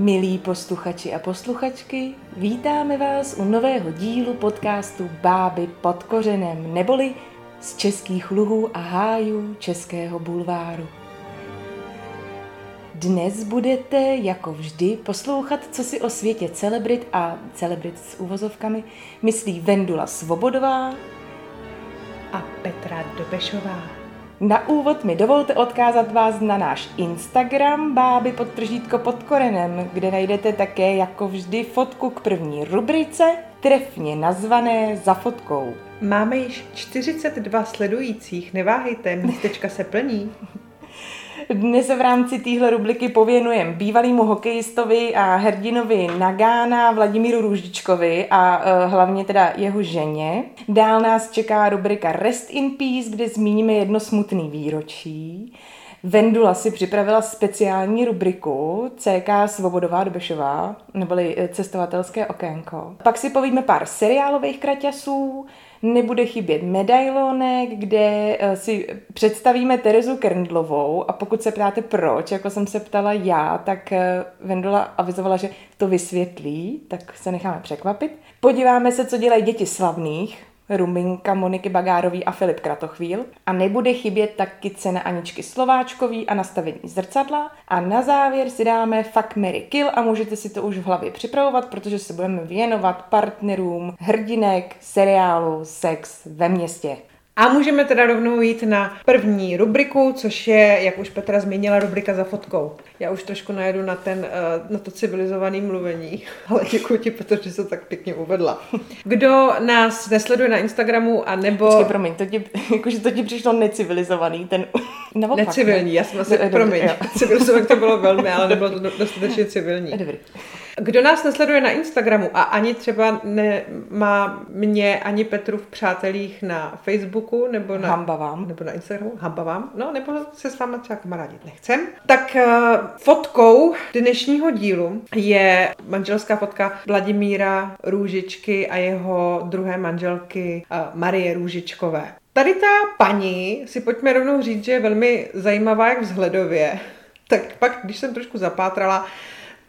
Milí posluchači a posluchačky, vítáme vás u nového dílu podcastu Báby pod kořenem, neboli z českých luhů a hájů Českého bulváru. Dnes budete, jako vždy, poslouchat, co si o světě celebrit a celebrit s uvozovkami myslí Vendula Svobodová a Petra Dobešová. Na úvod mi dovolte odkázat vás na náš Instagram báby pod tržítko pod korenem, kde najdete také jako vždy fotku k první rubrice, trefně nazvané za fotkou. Máme již 42 sledujících, neváhejte, místečka se plní. Dnes se v rámci téhle rubriky pověnujeme bývalému hokejistovi a hrdinovi Nagána Vladimíru Růžičkovi a uh, hlavně teda jeho ženě. Dál nás čeká rubrika Rest in Peace, kde zmíníme jedno smutný výročí. Vendula si připravila speciální rubriku CK Svobodová Dobešová, neboli e, cestovatelské okénko. Pak si povíme pár seriálových kraťasů, nebude chybět medailonek, kde eh, si představíme Terezu Krndlovou a pokud se ptáte proč, jako jsem se ptala já, tak eh, Vendola avizovala, že to vysvětlí, tak se necháme překvapit. Podíváme se, co dělají děti slavných, Ruminka Moniky Bagárový a Filip Kratochvíl. A nebude chybět taky cena Aničky Slováčkový a nastavení zrcadla. A na závěr si dáme Fuck Mary Kill a můžete si to už v hlavě připravovat, protože se budeme věnovat partnerům hrdinek seriálu Sex ve městě. A můžeme teda rovnou jít na první rubriku, což je, jak už Petra zmínila, rubrika za fotkou. Já už trošku najedu na, ten, eh, na to civilizované mluvení, ale děkuji ti, Petr, že se tak pěkně uvedla. Kdo nás nesleduje na Instagramu a nebo... Počkej, promiň, to ti, jakože to ti přišlo necivilizovaný, ten... Naopak, Necivilní, ne? já jsem asi, promiň, civilizovaný to bylo velmi, ale nebylo to dostatečně civilní. Dobrý. Kdo nás nesleduje na Instagramu a ani třeba nemá mě, ani Petru v přátelích na Facebooku nebo na, Hamba vám. nebo na Instagramu, hamba vám, no, nebo se s váma třeba kamarádit nechcem, tak uh, fotkou dnešního dílu je manželská fotka Vladimíra Růžičky a jeho druhé manželky uh, Marie Růžičkové. Tady ta paní, si pojďme rovnou říct, že je velmi zajímavá jak vzhledově, tak pak, když jsem trošku zapátrala,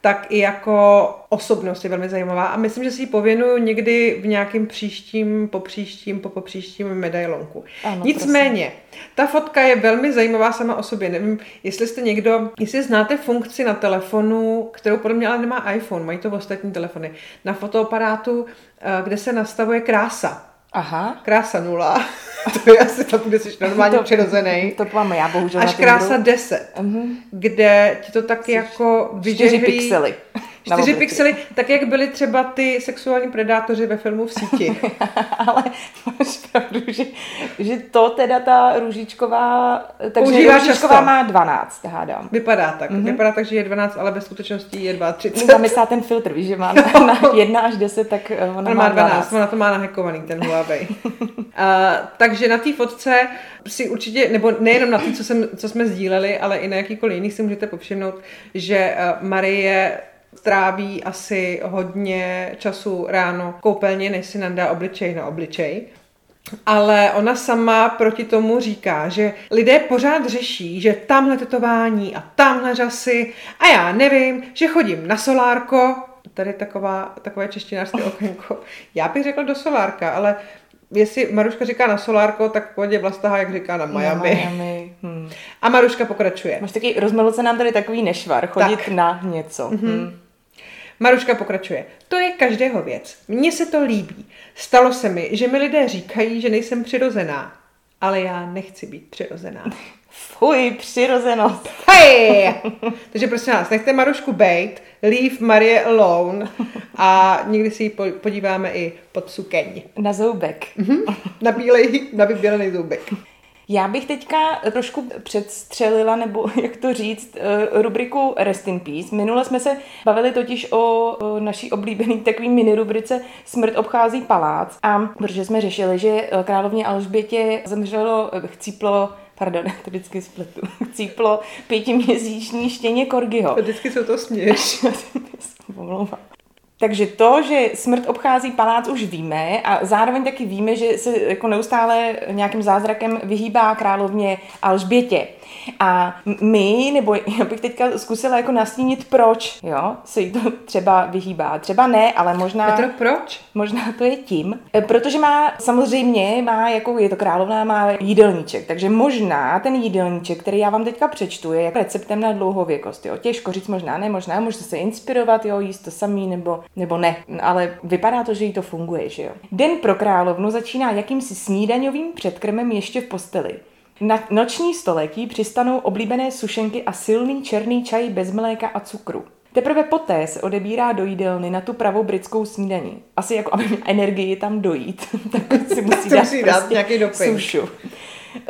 tak i jako osobnost je velmi zajímavá a myslím, že si ji pověnuju někdy v nějakým příštím, po příštím, po, příštím medailonku. Ano, Nicméně, prosím. ta fotka je velmi zajímavá sama o sobě. Nevím, jestli jste někdo, jestli znáte funkci na telefonu, kterou podle mě ale nemá iPhone, mají to v ostatní telefony, na fotoaparátu, eh, kde se nastavuje krása. Aha. Krása nula. to je asi tam, kde jsi normálně to, přirozený. To mám já, bohužel. Až krása 10, uh-huh. kde ti to tak jako vyžehlí... 4 pixely. 4 pixely, tak jak byly třeba ty sexuální predátoři ve filmu v síti. Ale máš pravdu, že, že to teda ta růžičková, takže Používá růžičková často. má 12, hádám. Vypadá tak, mm-hmm. vypadá tak, že je 12, ale ve skutečnosti je 32. Zamyslá ten filtr, víš, že má na, na 1 až 10, tak eh, ona má 12. 12. Ona to má nahekovaný, ten Huawei. uh, takže na té fotce si určitě, nebo nejenom na té, co, jsem, co jsme sdíleli, ale i na jakýkoliv jiný si můžete povšimnout, že uh, Marie tráví asi hodně času ráno koupelně, než si nadá obličej na obličej. Ale ona sama proti tomu říká, že lidé pořád řeší, že tamhle tetování a tamhle řasy a já nevím, že chodím na solárko, tady taková, takové češtinářské okénko. Já bych řekla do solárka, ale jestli Maruška říká na solárko, tak pohodě Vlastaha, jak říká na Miami. Na Miami. Hmm. A Maruška pokračuje. Máš taky, rozmluvil se nám tady takový nešvar, chodit tak. na něco. Mm-hmm. Hmm. Maruška pokračuje. To je každého věc. Mně se to líbí. Stalo se mi, že mi lidé říkají, že nejsem přirozená. Ale já nechci být přirozená. Fuj, přirozenost. Hej! Takže prosím vás, nechte Marušku bejt, leave Marie alone a někdy si ji podíváme i pod sukeň. Na zoubek. Mm-hmm. Na bílej, na vybělený zoubek. Já bych teďka trošku předstřelila, nebo jak to říct, eh, rubriku Rest in Peace. Minule jsme se bavili totiž o naší oblíbený takový mini rubrice Smrt obchází palác. A protože jsme řešili, že eh, královně Alžbětě zemřelo, eh, chcíplo pardon, to vždycky spletu, chcíplo pětiměsíční štěně Korgiho. Vždycky se to směš. Takže to, že smrt obchází palác, už víme a zároveň taky víme, že se jako neustále nějakým zázrakem vyhýbá královně Alžbětě. A my, nebo já bych teďka zkusila jako nastínit, proč jo, se jí to třeba vyhýbá. Třeba ne, ale možná... Petro, proč? Možná to je tím, protože má samozřejmě, má jako je to královna, má jídelníček, takže možná ten jídelníček, který já vám teďka přečtu, je jako receptem na dlouhověkost. Jo. Těžko říct možná ne, možná můžete se inspirovat, jo, jíst to samý nebo, nebo ne, ale vypadá to, že jí to funguje, že jo. Den pro královnu začíná jakýmsi snídaňovým předkrmem ještě v posteli. Na noční století přistanou oblíbené sušenky a silný černý čaj bez mléka a cukru. Teprve poté se odebírá do jídelny na tu pravou britskou snídaní. Asi jako, aby měl energii tam dojít, tak si musí dát, musí dát prostě nějaký doping. sušu.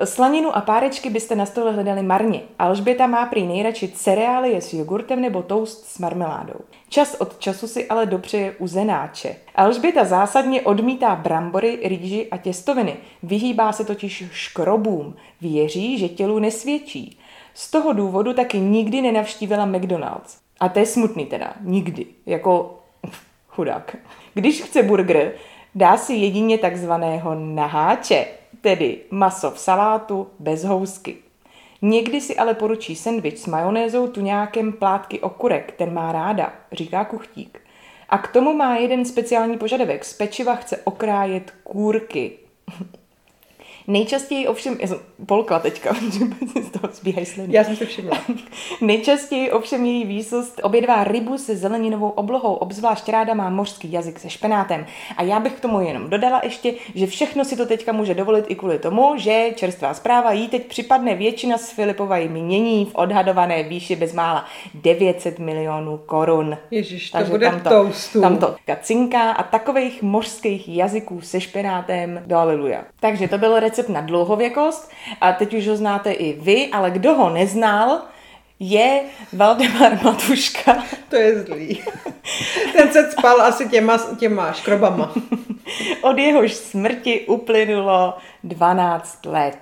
Slaninu a párečky byste na stole hledali marně. Alžběta má prý nejradši cereálie s jogurtem nebo toast s marmeládou. Čas od času si ale dopřeje uzenáče. Alžběta zásadně odmítá brambory, rýži a těstoviny. Vyhýbá se totiž škrobům. Věří, že tělu nesvědčí. Z toho důvodu taky nikdy nenavštívila McDonald's. A to je smutný teda. Nikdy. Jako chudák. Když chce burger, dá si jedině takzvaného naháče, tedy maso v salátu bez housky. Někdy si ale poručí sendvič s majonézou, tuňákem, plátky okurek, ten má ráda, říká kuchtík. A k tomu má jeden speciální požadavek. Z pečiva chce okrájet kůrky. Nejčastěji ovšem, já jsem polkla teďka, že z toho zbíhají sliny. Já jsem si všimla. Nejčastěji ovšem její výsost obědvá rybu se zeleninovou oblohou, obzvlášť ráda má mořský jazyk se špenátem. A já bych k tomu jenom dodala ještě, že všechno si to teďka může dovolit i kvůli tomu, že čerstvá zpráva jí teď připadne většina z Filipova jmění v odhadované výši bezmála 900 milionů korun. Ježíš, to bude v toustu. Tam to kacinka a takových mořských jazyků se špenátem do aleluja. Takže to byl recept na dlouhověkost a teď už ho znáte i vy, ale kdo ho neznal, je Valdemar Matuška. To je zlý. Ten se spal asi těma, těma škrobama. Od jehož smrti uplynulo 12 let.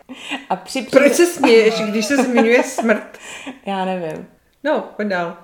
A při Proč se směješ, když se zmiňuje smrt? Já nevím. No, pojď dál.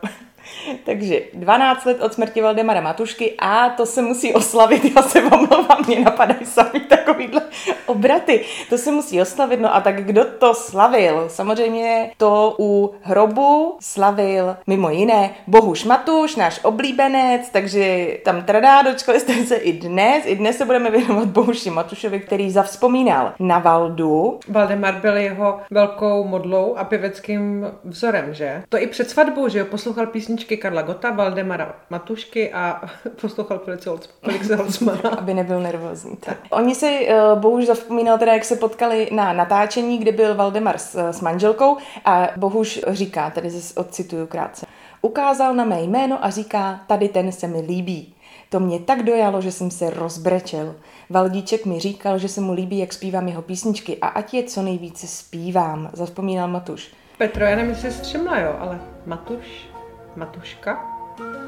Takže 12 let od smrti Valdemara Matušky a to se musí oslavit, já se omlouvám, mě napadají sami takovýhle obraty. To se musí oslavit, no a tak kdo to slavil? Samozřejmě to u hrobu slavil mimo jiné Bohuš Matuš, náš oblíbenec, takže tam tradá, dočkali jste se i dnes. I dnes se budeme věnovat Bohuši Matušovi, který zavzpomínal na Valdu. Valdemar byl jeho velkou modlou a pěveckým vzorem, že? To i před svatbou, že jo, poslouchal písničky Karla Gota, Valdemara Matušky a poslouchal Felixe Holzmana. Aby nebyl nervózní. Tak. Oni si uh, Bohuž zavzpomínal teda, jak se potkali na natáčení, kde byl Valdemar s, s manželkou a Bohuž říká, tady zase odcituju krátce, ukázal na mé jméno a říká, tady ten se mi líbí. To mě tak dojalo, že jsem se rozbrečel. Valdíček mi říkal, že se mu líbí, jak zpívám jeho písničky a ať je co nejvíce zpívám, zavzpomínal Matuš. Petro, já nevím, jestli jsi střemla, jo, ale Matuš, Matuška,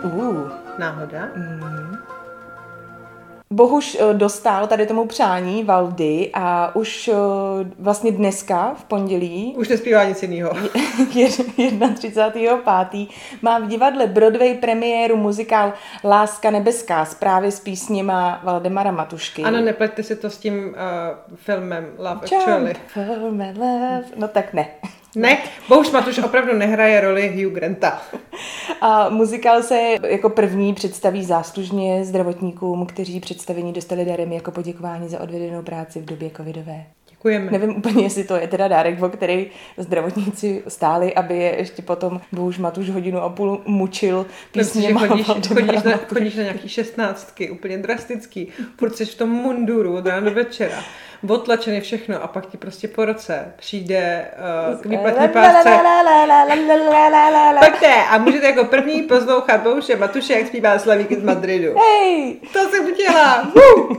Uh. náhoda. Bohuž eh, dostal tady tomu přání Valdy a už eh, vlastně dneska, v pondělí, Už nespívá nic jiného. 31.5. má v divadle Broadway premiéru muzikál Láska nebeská s právě s písněma Valdemara Matušky. Ano, nepleťte si to s tím uh, filmem Love Actually. Jump love. No tak ne. Ne, Bohuž Matuš opravdu nehraje roli Hugh Granta. A muzikál se jako první představí záslužně zdravotníkům, kteří představení dostali darem jako poděkování za odvedenou práci v době covidové. Děkujeme. Nevím úplně, jestli to je teda dárek, o který zdravotníci stáli, aby je ještě potom Bohuž Matuš hodinu a půl mučil že písněma chodíš, chodíš, na, chodíš na nějaký šestnáctky, úplně drastický, jsi v tom munduru od rána do večera, otlačený všechno a pak ti prostě po roce přijde uh, k výplatní pásce. Pojďte a můžete jako první poslouchat Bouše Matuše, jak zpívá Slavík z Madridu. Hej! To jsem. Woo!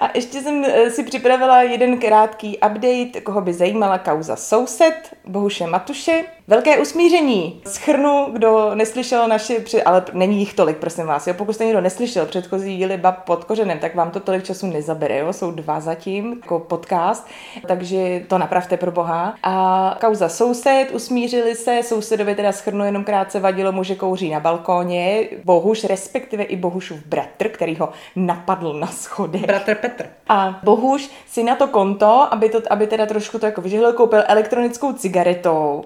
A ještě jsem eh, si připravila jeden krátký update, koho by zajímala kauza soused Bohuše Matuše. Velké usmíření. Schrnu, kdo neslyšel naše, ale není jich tolik, prosím vás. Jo? Pokud jste někdo neslyšel předchozí díly Bab pod kořenem, tak vám to tolik času nezabere. Jo? Jsou dva zatím, jako podcast, takže to napravte pro boha. A kauza soused, usmířili se, sousedovi teda schrnu jenom krátce vadilo mu, že kouří na balkóně. Bohuž, respektive i Bohušův bratr, který ho napadl na schody. Bratr Petr. A Bohuž si na to konto, aby, to, aby teda trošku to jako vyžehlil, koupil elektronickou cigaretou,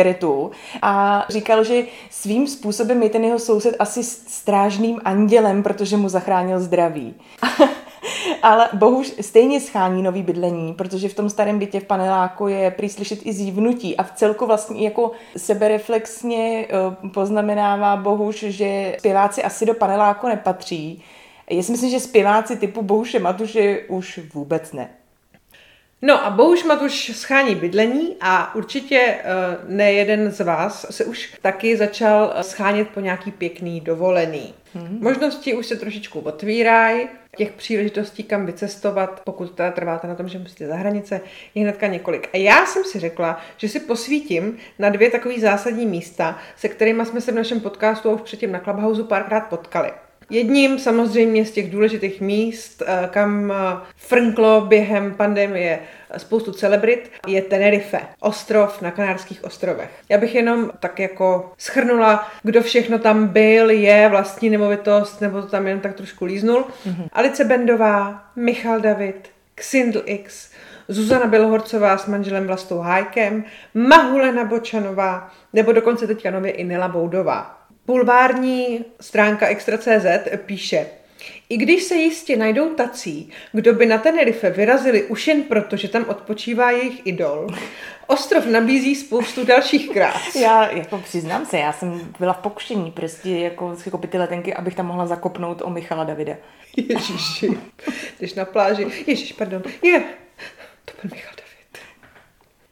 cigaretu a říkal, že svým způsobem je ten jeho soused asi strážným andělem, protože mu zachránil zdraví. Ale bohuž stejně schání nový bydlení, protože v tom starém bytě v paneláku je prý slyšet i zívnutí a v celku vlastně jako sebereflexně eh, poznamenává bohuž, že zpěváci asi do paneláku nepatří. Já si myslím, že zpěváci typu Bohuše Matuše už vůbec ne. No a Bohuš Matuš schání bydlení a určitě uh, ne jeden z vás se už taky začal schánět po nějaký pěkný dovolený. Hmm. Možnosti už se trošičku otvírají, těch příležitostí, kam vycestovat, pokud teda trváte na tom, že musíte za hranice, je hnedka několik. A já jsem si řekla, že si posvítím na dvě takové zásadní místa, se kterými jsme se v našem podcastu už předtím na Clubhouse párkrát potkali. Jedním samozřejmě z těch důležitých míst, eh, kam eh, frnklo během pandemie spoustu celebrit, je Tenerife, ostrov na Kanárských ostrovech. Já bych jenom tak jako schrnula, kdo všechno tam byl, je vlastní nemovitost, nebo to tam jen tak trošku líznul. Mm-hmm. Alice Bendová, Michal David, Xindl X, Zuzana Bělohorcová s manželem Vlastou Hájkem, Mahulena Bočanová, nebo dokonce teďka nově i Nela Boudová. Bulvární stránka Extra.cz píše, i když se jistě najdou tací, kdo by na Tenerife vyrazili už jen proto, že tam odpočívá jejich idol, ostrov nabízí spoustu dalších krás. Já jako přiznám se, já jsem byla v pokušení prostě jako si koupit ty letenky, abych tam mohla zakopnout o Michala Davida. Ježiši, když na pláži, ježiš, pardon, je, to byl Michal David.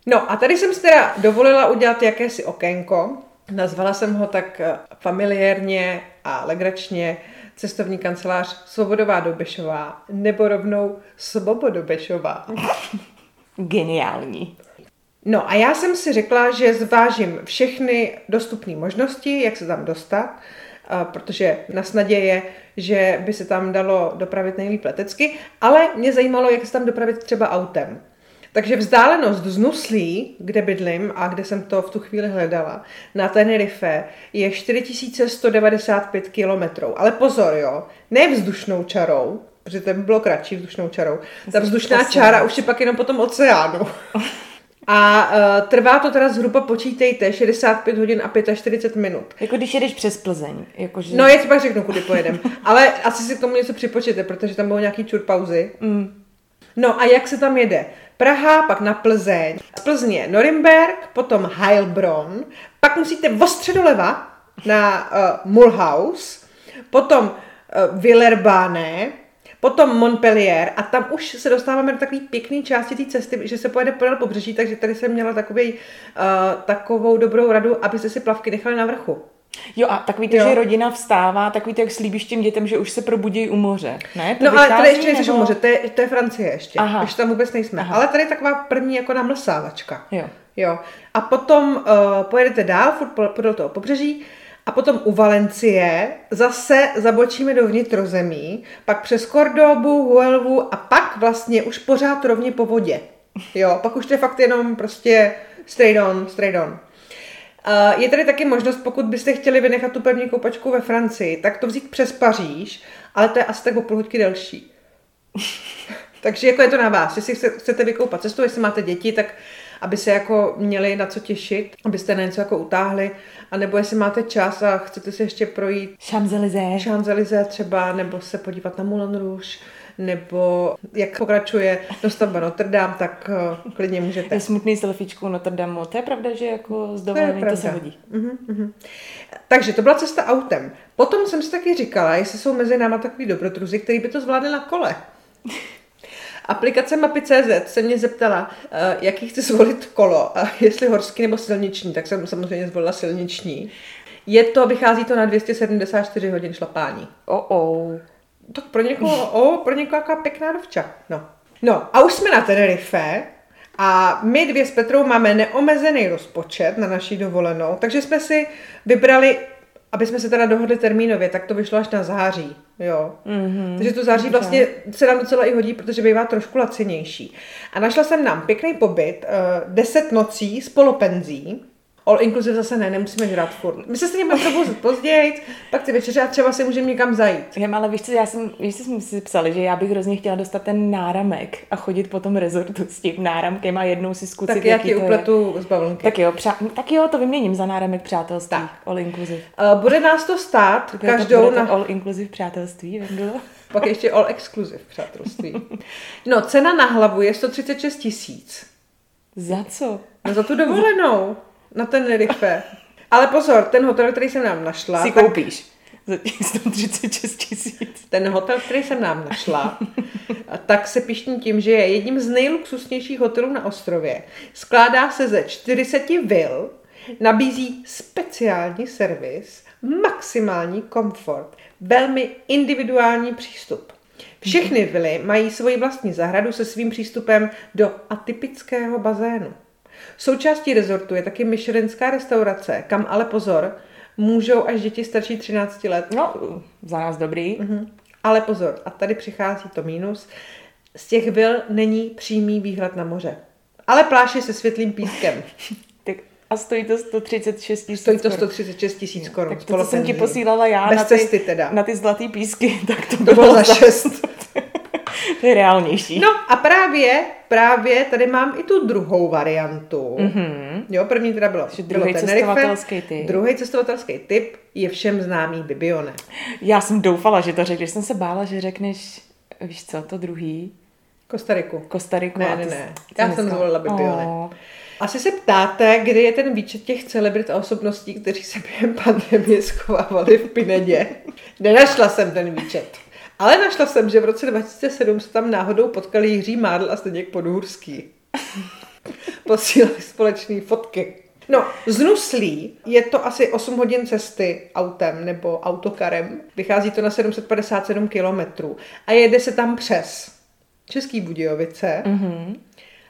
No a tady jsem si teda dovolila udělat jakési okénko, Nazvala jsem ho tak eh, familiérně a legračně cestovní kancelář Svobodová Dobešová nebo rovnou Svobodobešová. Geniální. No a já jsem si řekla, že zvážím všechny dostupné možnosti, jak se tam dostat, eh, protože na snadě je, že by se tam dalo dopravit nejlíp letecky, ale mě zajímalo, jak se tam dopravit třeba autem. Takže vzdálenost z Nuslí, kde bydlím a kde jsem to v tu chvíli hledala, na Tenerife je 4195 kilometrů. Ale pozor, jo, ne vzdušnou čarou, protože to by bylo kratší vzdušnou čarou. Ta vzdušná čára už je pak jenom potom oceánu. A uh, trvá to teda zhruba, počítejte, 65 hodin a 45 minut. Jako když jedeš přes Plzeň. Jako že... No, já ti pak řeknu, kudy pojedem. Ale asi si k tomu něco připočete, protože tam bylo nějaký čur pauzy. Mm. No a jak se tam jede? Praha, pak na Plzeň. Z Plzně Norimberg, potom Heilbronn, pak musíte ostře doleva na uh, Mulhouse, potom uh, Villerbane, potom Montpellier a tam už se dostáváme do takové pěkné části té cesty, že se pojede podél pobřeží, takže tady jsem měla takový, uh, takovou dobrou radu, abyste si plavky nechali na vrchu. Jo a takový to, jo. že rodina vstává, takový to, jak slíbíš těm dětem, že už se probudí u moře, ne? To no ale tady ještě nejsi nebo... u moře, to je, to je Francie ještě, Aha. ještě tam vůbec nejsme. Aha. Ale tady je taková první jako namlsávačka. Jo. Jo. A potom uh, pojedete dál, furt podle toho pobřeží, a potom u Valencie zase zabočíme do vnitrozemí, pak přes Kordobu, Huelvu a pak vlastně už pořád rovně po vodě. Jo, pak už to je fakt jenom prostě straight on, straight on. Je tady taky možnost, pokud byste chtěli vynechat tu první koupačku ve Francii, tak to vzít přes Paříž, ale to je asi tak o půl hodky delší. Takže jako je to na vás, jestli chcete vykoupat cestu, jestli máte děti, tak aby se jako měli na co těšit, abyste na něco jako utáhli, anebo jestli máte čas a chcete se ještě projít Champs-Élysées, Champs-Élysées třeba, nebo se podívat na Moulin Rouge, nebo jak pokračuje dostavba Notre Dame, tak uh, klidně můžete. Je smutný selfiečku Notre Dame, to je pravda, že jako z dovolený to, to se hodí. Uh-huh, uh-huh. Takže to byla cesta autem. Potom jsem si taky říkala, jestli jsou mezi náma takový dobrodruzi, který by to zvládli na kole. Aplikace Mapy.cz se mě zeptala, uh, jaký chci zvolit kolo, a jestli horský nebo silniční, tak jsem samozřejmě zvolila silniční. Je to, vychází to na 274 hodin šlapání. Oh, oh. Tak pro někoho, o, pro někoho jaká pěkná dovča. No. No a už jsme na Tenerife A my dvě s Petrou máme neomezený rozpočet na naší dovolenou, takže jsme si vybrali, aby jsme se teda dohodli termínově, tak to vyšlo až na září. Jo. Mm-hmm. Takže to září vlastně se nám docela i hodí, protože bývá trošku lacinější. A našla jsem nám pěkný pobyt, uh, 10 nocí s polopenzí, All inclusive zase ne, nemusíme žrát furt. My se stejně budeme probuzit později, pak ty večeře a třeba si můžeme někam zajít. Jem, ale víš co, já jsem, víš, co jsme si psali, že já bych hrozně chtěla dostat ten náramek a chodit po tom rezortu s tím náramkem a jednou si zkusit, tak já ti upletu z bavlnky. Tak jo, přá, tak jo, to vyměním za náramek přátelství. Tak. All inclusive. Uh, bude nás to stát bude každou to, bude na... to all inclusive přátelství, Vendula? Pak ještě all exclusive přátelství. No, cena na hlavu je 136 tisíc. Za co? No za tu dovolenou na ten Tenerife. Ale pozor, ten hotel, který jsem nám našla... Si tak... koupíš. Za těch 136 tisíc. Ten hotel, který jsem nám našla, tak se pišní tím, že je jedním z nejluxusnějších hotelů na ostrově. Skládá se ze 40 vil, nabízí speciální servis, maximální komfort, velmi individuální přístup. Všechny vily mají svoji vlastní zahradu se svým přístupem do atypického bazénu. Součástí rezortu je taky myšlenská restaurace, kam ale pozor, můžou až děti starší 13 let. No, za nás dobrý. Mhm. Ale pozor, a tady přichází to mínus, z těch vil není přímý výhled na moře. Ale pláž se světlým pískem. tak a stojí to 136 tisíc Stojí to 136 tisíc korun. Tak to, co jsem ti posílala já Bez na, ty, cesty teda. na ty zlatý písky, tak to, to bylo, bylo za 6. to je reálnější. No a právě, právě tady mám i tu druhou variantu. Mm-hmm. Jo, první teda bylo, bylo druhý cestovatelský typ. Druhý cestovatelský typ je všem známý Bibione. Já jsem doufala, že to řekneš, jsem se bála, že řekneš, víš co, to druhý. Kostariku. Kostariku. Ne, ne, ne. Já jsem zvolila Bibione. Oh. Asi se ptáte, kdy je ten výčet těch celebrit a osobností, kteří se během pandemie schovávali v Pinedě. Nenašla jsem ten výčet. Ale našla jsem, že v roce 2007 se tam náhodou potkali Jiří Mádl a Zdeněk Podhůrský. Posílali společné fotky. No, z Nuslí je to asi 8 hodin cesty autem nebo autokarem. Vychází to na 757 kilometrů a jede se tam přes Český Budějovice, mm-hmm.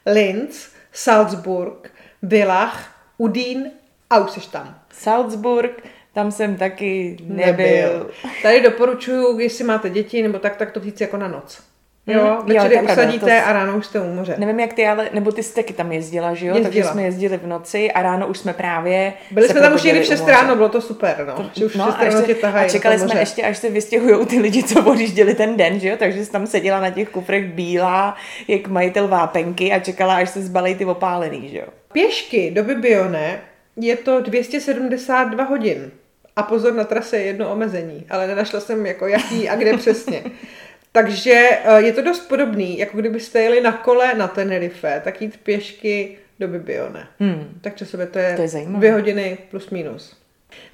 Linz, Salzburg, Villach, Udín a už jsi tam. Salzburg, tam jsem taky nebyl. nebyl. Tady doporučuju, jestli máte děti nebo tak, tak to vzít jako na noc. Jo, mm, večer jo, usadíte to... a ráno už jste u moře. Nevím, jak ty, ale, nebo ty jsi taky tam jezdila, že jo? Jezdila. Takže jsme jezdili v noci a ráno už jsme právě Byli jsme tam už někdy v 6 ráno, bylo to super, no. To, že už no, 6 ráno tě tahají A čekali jsme ještě, až se vystěhují ty lidi, co odjížděli ten den, že jo? Takže jsi tam seděla na těch kufrech bílá, jak majitel vápenky a čekala, až se zbalej ty opálený, že jo? Pěšky do Bibione je to 272 hodin. A pozor, na trase je jedno omezení, ale nenašla jsem jako jaký a kde přesně. Takže eh, je to dost podobný, jako kdybyste jeli na kole na Tenerife, tak jít pěšky do Bibione. Hmm. Tak časově to je, to je dvě hodiny plus minus.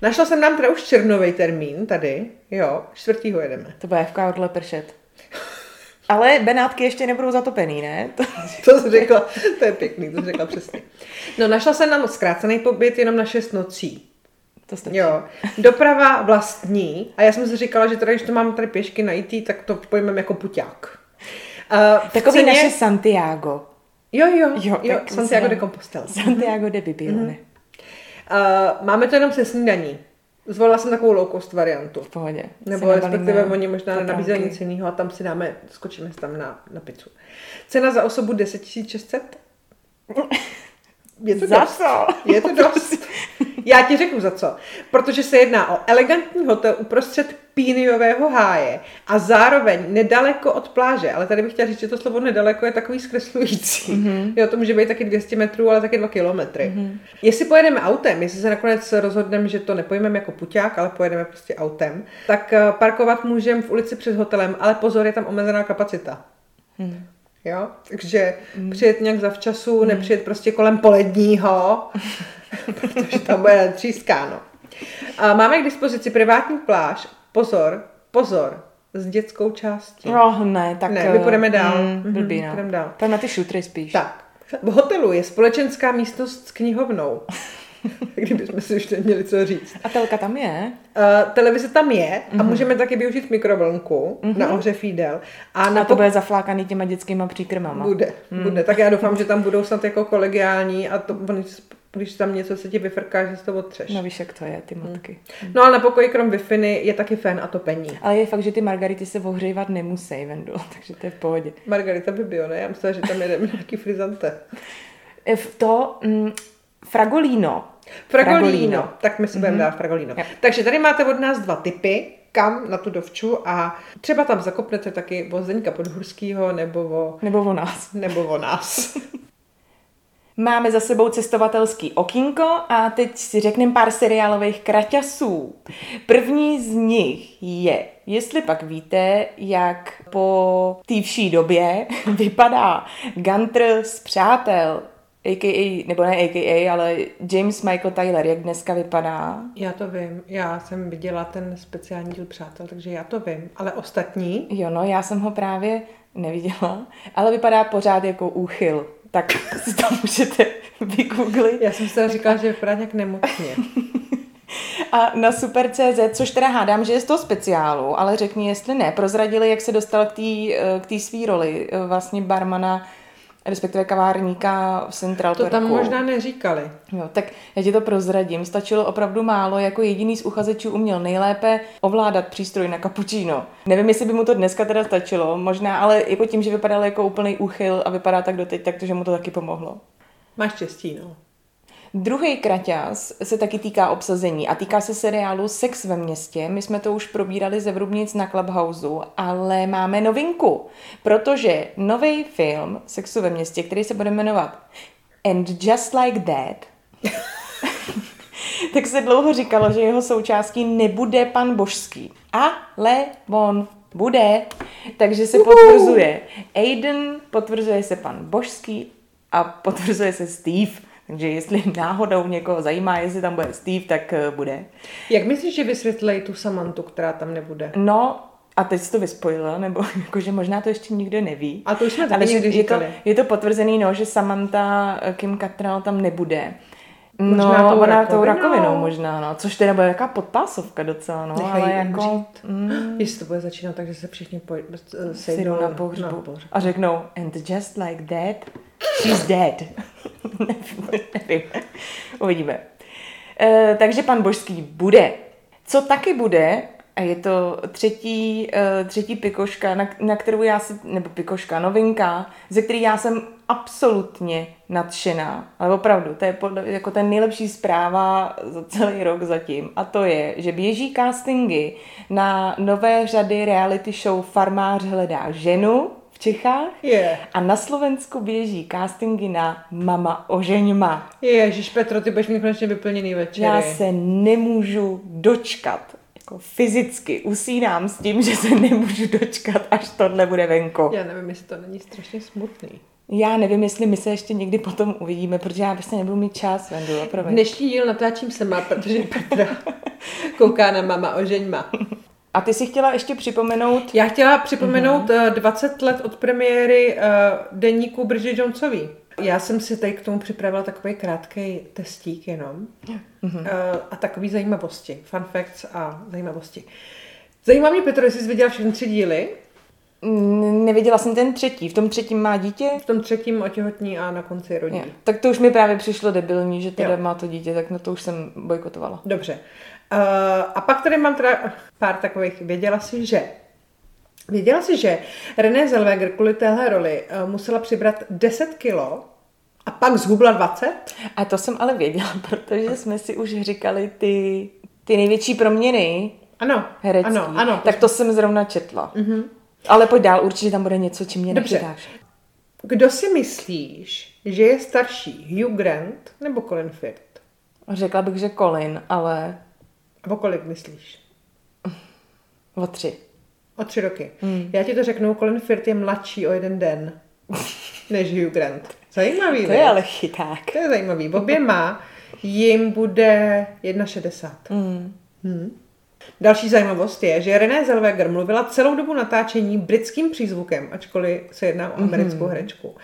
Našla jsem nám teda už červnový termín tady, jo, čtvrtýho jedeme. To bude FK odle pršet. Ale Benátky ještě nebudou zatopený, ne? To, to jsi řekla, to je pěkný, to jsi řekla přesně. No, našla jsem nám zkrácený pobyt jenom na šest nocí. To stačí. Jo. Doprava vlastní. A já jsem si říkala, že teda, když to mám tady pěšky na IT, tak to pojmeme jako puťák. Uh, Takový ceně... naše Santiago. Jo, jo, jo, jo Santiago de Compostela. Santiago de Bibione. Mm-hmm. Uh, máme to jenom se snídaní. Zvolila jsem takovou low cost variantu. V pohodě. Nebo respektive oni možná nenabízeli nic jiného a tam si dáme, skočíme tam na, na pizzu. Cena za osobu 10 600? Je to za dost. co? Je to dost. Já ti řeknu za co. Protože se jedná o elegantní hotel uprostřed píniového háje a zároveň nedaleko od pláže. Ale tady bych chtěla říct, že to slovo nedaleko je takový zkreslující. Mm-hmm. Jo, to může být taky 200 metrů, ale taky 2 kilometry. Mm-hmm. Jestli pojedeme autem, jestli se nakonec rozhodneme, že to nepojmeme jako puťák, ale pojedeme prostě autem, tak eh, parkovat můžeme v ulici před hotelem, ale pozor, je tam omezená kapacita. Mm. Jo? Takže mm. přijet nějak zavčasu, mm. nepřijet prostě kolem poledního, protože tam bude třískáno. A máme k dispozici privátní pláž. Pozor, pozor, s dětskou částí. No ne, tak... Ne, my půjdeme dál. Mm, blbý, no. Půjdeme dál. Tam na ty šutry spíš. Tak. V hotelu je společenská místnost s knihovnou. kdybychom si už neměli co říct. A telka tam je? Uh, televize tam je a mm-hmm. můžeme taky využít mikrovlnku mm-hmm. na ohřev jídel. A, na a to bude zaflákaný těma dětskýma příkrmama. Bude, mm. bude. Tak já doufám, že tam budou snad jako kolegiální a to, když tam něco se ti vyfrká, že si to otřeš. No víš, jak to je, ty matky. Hmm. No ale na pokoji krom wi je taky fén a topení. Ale je fakt, že ty margarity se ohřívat nemusí, Vendu, takže to je v pohodě. Margarita by bylo, ne? Já myslím, že tam je nějaký frizante. V to mm, fragolino. Fragolino. Tak my si budeme mm-hmm. dát fragolino. Yep. Takže tady máte od nás dva typy kam na tu dovču a třeba tam zakopnete taky o Zdeňka Podhurskýho nebo o... Nebo o nás. Nebo o nás. Máme za sebou cestovatelský okýnko a teď si řekneme pár seriálových kraťasů. První z nich je, jestli pak víte, jak po té vší době vypadá Gunter z Přátel, a.k.a., nebo ne a.k.a., ale James Michael Tyler, jak dneska vypadá? Já to vím, já jsem viděla ten speciální díl Přátel, takže já to vím, ale ostatní? Jo, no, já jsem ho právě neviděla, ale vypadá pořád jako úchyl tak si to můžete vygooglit. Já jsem se říkala, že vypadá nějak nemocně. A na Super.cz, což teda hádám, že je z toho speciálu, ale řekni, jestli ne, prozradili, jak se dostal k té k tý svý roli, vlastně barmana respektive kavárníka v Central To tam možná neříkali. Jo, tak já ti to prozradím. Stačilo opravdu málo, jako jediný z uchazečů uměl nejlépe ovládat přístroj na kapučíno. Nevím, jestli by mu to dneska teda stačilo, možná, ale jako tím, že vypadal jako úplný úchyl a vypadá tak doteď, tak to, že mu to taky pomohlo. Máš štěstí, no. Druhý kraťas se taky týká obsazení a týká se seriálu Sex ve městě. My jsme to už probírali ze Vrubnic na Clubhouse, ale máme novinku, protože nový film Sexu ve městě, který se bude jmenovat And Just Like That, tak se dlouho říkalo, že jeho součástí nebude pan Božský. Ale on bude. Takže se potvrzuje Aiden, potvrzuje se pan Božský a potvrzuje se Steve. Takže jestli náhodou někoho zajímá, jestli tam bude Steve, tak eh, bude. Jak myslíš, že vysvětlej tu Samantu, která tam nebude? No, a teď jsi to vyspojila, nebo jakože možná to ještě nikdo neví. A to už jsme taky někdy říkali. Je to, je to potvrzený, no, že Samantha eh, Kim Cattrall tam nebude. Možná no, tou ona rakovinou. tou rakovinou možná, no. Což teda bude jaká podpásovka docela, no. Nechají ale jako... Mm, Jestli to bude začínat tak, že se všichni poj- eh, sejdou na pohřbu. Na pohřbu. A řeknou, and just like that, she's dead. nevím, Uvidíme. E, takže pan Božský bude. Co taky bude, a je to třetí, uh, třetí pikoška, na, na kterou já si, nebo pikoška, novinka, ze který já jsem absolutně nadšená. Ale opravdu, to je podle, jako ten nejlepší zpráva za celý rok zatím. A to je, že běží castingy na nové řady reality show Farmář hledá ženu, v Čechách yeah. a na Slovensku běží castingy na Mama ožeňma. Ježíš Petro, ty budeš mít konečně vyplněný večery. Já se nemůžu dočkat jako fyzicky usínám s tím, že se nemůžu dočkat, až tohle bude venko. Já nevím, jestli to není strašně smutný. Já nevím, jestli my se ještě někdy potom uvidíme, protože já prostě nebudu mít čas, Vendu, Dnešní díl natáčím má, protože Petra kouká na mama ožeňma. A ty si chtěla ještě připomenout? Já chtěla připomenout uh-huh. 20 let od premiéry uh, deníku Bridget Jonesový. Já jsem si tady k tomu připravila takový krátký testík jenom mm-hmm. uh, a takový zajímavosti, fun facts a zajímavosti. Zajímá mě, Petro, jestli jsi viděla všechny tři díly? Neviděla jsem ten třetí. V tom třetím má dítě? V tom třetím otěhotní a na konci rodí. Je. Tak to už mi právě přišlo debilní, že teda jo. má to dítě, tak na to už jsem bojkotovala. Dobře. Uh, a pak tady mám teda pár takových. Věděla si, že Věděla jsi, že René Zellweger kvůli téhle roli uh, musela přibrat 10 kilo a pak zhubla 20? A to jsem ale věděla, protože jsme si už říkali ty, ty největší proměny ano, herecký. Ano, ano. Tak to jsem zrovna četla. Mm-hmm. Ale pojď dál, určitě tam bude něco, čím mě Dobře. Nepřidáš. Kdo si myslíš, že je starší, Hugh Grant nebo Colin Firth? Řekla bych, že Colin, ale... O kolik myslíš? O tři. O tři roky. Mm. Já ti to řeknu, Colin Firth je mladší o jeden den než Hugh Grant. Zajímavý, To ne? je ale chyták. To je zajímavý. Oběma jim bude 1,60. Mm. Hmm. Další zajímavost je, že René Zellweger mluvila celou dobu natáčení britským přízvukem, ačkoliv se jedná o americkou mm-hmm. herečku.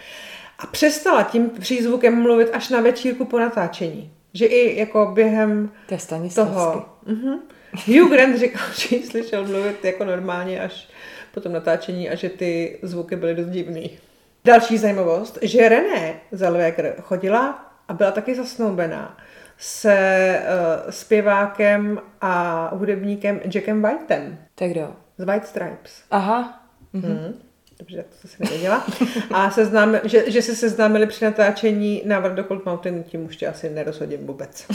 A přestala tím přízvukem mluvit až na večírku po natáčení. Že i jako během To je toho... Mhm. Hugh Grant říkal, že ji slyšel mluvit jako normálně až po tom natáčení a že ty zvuky byly dost divný. Další zajímavost, že René Zellweger chodila a byla taky zasnoubená se uh, zpěvákem a hudebníkem Jackem Whiteem To je kdo? z White Stripes. Aha. Mm. Dobře, to si nevěděla. A seznám, že, že se seznámili při natáčení Návrat do Cold Mountain, tím už tě asi nerozhodím vůbec.